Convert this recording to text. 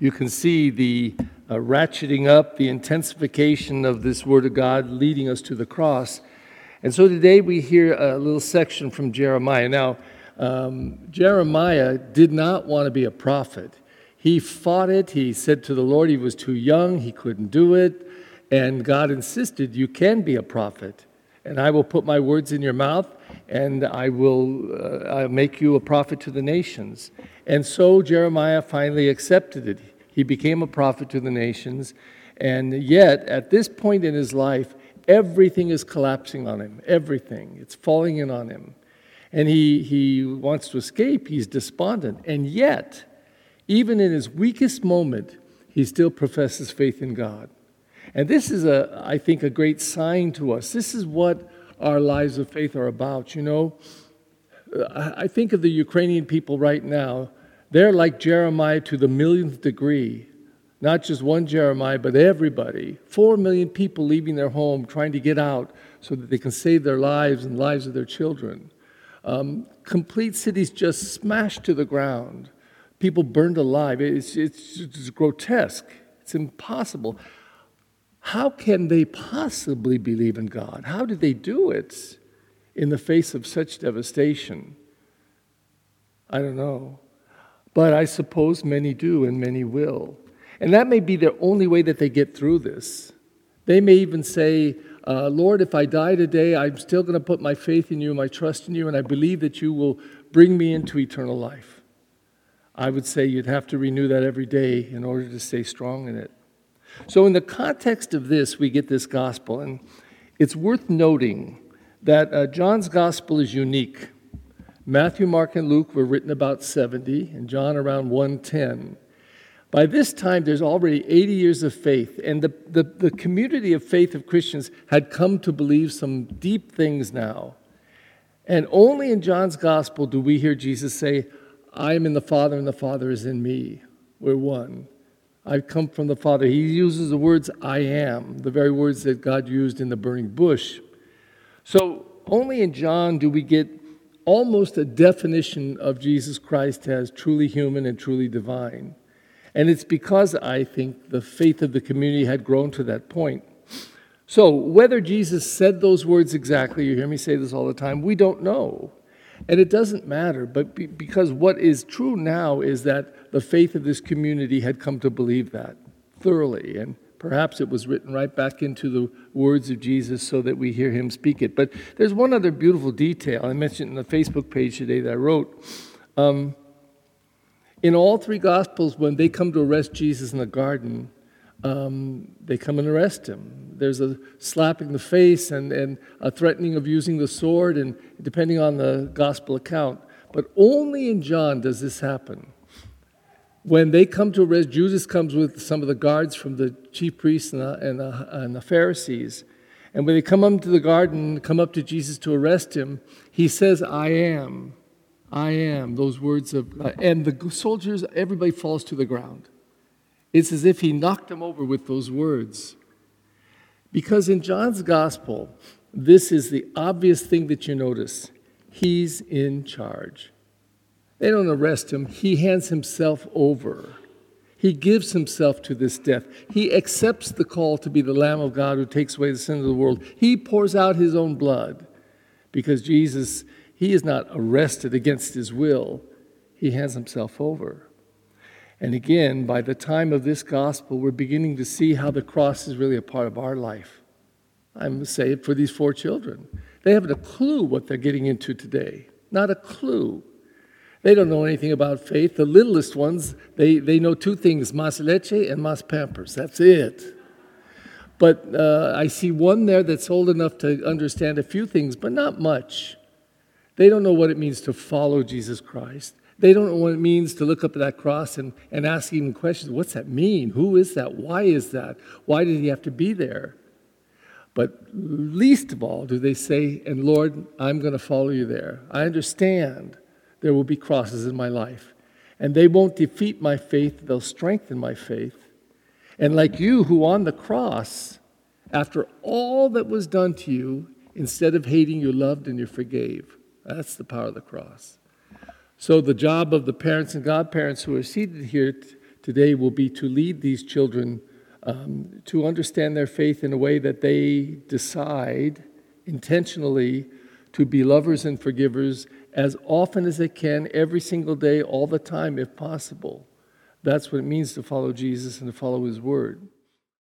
you can see the uh, ratcheting up, the intensification of this Word of God leading us to the cross. And so today we hear a little section from Jeremiah. Now, um, Jeremiah did not want to be a prophet. He fought it. He said to the Lord he was too young, he couldn't do it. And God insisted, You can be a prophet, and I will put my words in your mouth, and I will uh, make you a prophet to the nations. And so Jeremiah finally accepted it. He became a prophet to the nations. And yet, at this point in his life, everything is collapsing on him. Everything. It's falling in on him. And he, he wants to escape. He's despondent. And yet, even in his weakest moment, he still professes faith in God. And this is, a, I think, a great sign to us. This is what our lives of faith are about. You know, I think of the Ukrainian people right now. They're like Jeremiah to the millionth degree. Not just one Jeremiah, but everybody. Four million people leaving their home, trying to get out so that they can save their lives and lives of their children. Um, complete cities just smashed to the ground. People burned alive. It's, it's, it's grotesque. It's impossible. How can they possibly believe in God? How did they do it in the face of such devastation? I don't know. But I suppose many do and many will. And that may be the only way that they get through this. They may even say, uh, Lord, if I die today, I'm still going to put my faith in you, my trust in you, and I believe that you will bring me into eternal life. I would say you'd have to renew that every day in order to stay strong in it. So, in the context of this, we get this gospel, and it's worth noting that uh, John's gospel is unique. Matthew, Mark, and Luke were written about 70, and John around 110. By this time, there's already 80 years of faith, and the, the, the community of faith of Christians had come to believe some deep things now. And only in John's gospel do we hear Jesus say, I am in the Father, and the Father is in me. We're one. I come from the Father. He uses the words I am, the very words that God used in the burning bush. So only in John do we get almost a definition of Jesus Christ as truly human and truly divine. And it's because I think the faith of the community had grown to that point. So, whether Jesus said those words exactly, you hear me say this all the time, we don't know. And it doesn't matter, but be, because what is true now is that the faith of this community had come to believe that thoroughly. And perhaps it was written right back into the words of Jesus so that we hear him speak it. But there's one other beautiful detail I mentioned in the Facebook page today that I wrote. Um, in all three Gospels, when they come to arrest Jesus in the garden, um, they come and arrest him. There's a slapping the face and, and a threatening of using the sword, and depending on the gospel account. But only in John does this happen. When they come to arrest, Judas comes with some of the guards from the chief priests and the, and the, and the Pharisees. And when they come up to the garden, come up to Jesus to arrest him, he says, I am. I am. Those words of, uh, and the soldiers, everybody falls to the ground. It's as if he knocked them over with those words. Because in John's gospel, this is the obvious thing that you notice. He's in charge. They don't arrest him, he hands himself over. He gives himself to this death. He accepts the call to be the Lamb of God who takes away the sin of the world. He pours out his own blood because Jesus, he is not arrested against his will. He hands himself over. And again, by the time of this gospel, we're beginning to see how the cross is really a part of our life. I'm say it for these four children. They haven't a clue what they're getting into today. Not a clue. They don't know anything about faith. The littlest ones, they, they know two things mas leche and mas pampers. That's it. But uh, I see one there that's old enough to understand a few things, but not much. They don't know what it means to follow Jesus Christ. They don't know what it means to look up at that cross and, and ask even questions. What's that mean? Who is that? Why is that? Why did he have to be there? But least of all do they say, and Lord, I'm going to follow you there. I understand there will be crosses in my life. And they won't defeat my faith, they'll strengthen my faith. And like you, who on the cross, after all that was done to you, instead of hating, you loved and you forgave. That's the power of the cross. So, the job of the parents and godparents who are seated here t- today will be to lead these children um, to understand their faith in a way that they decide intentionally to be lovers and forgivers as often as they can, every single day, all the time, if possible. That's what it means to follow Jesus and to follow his word.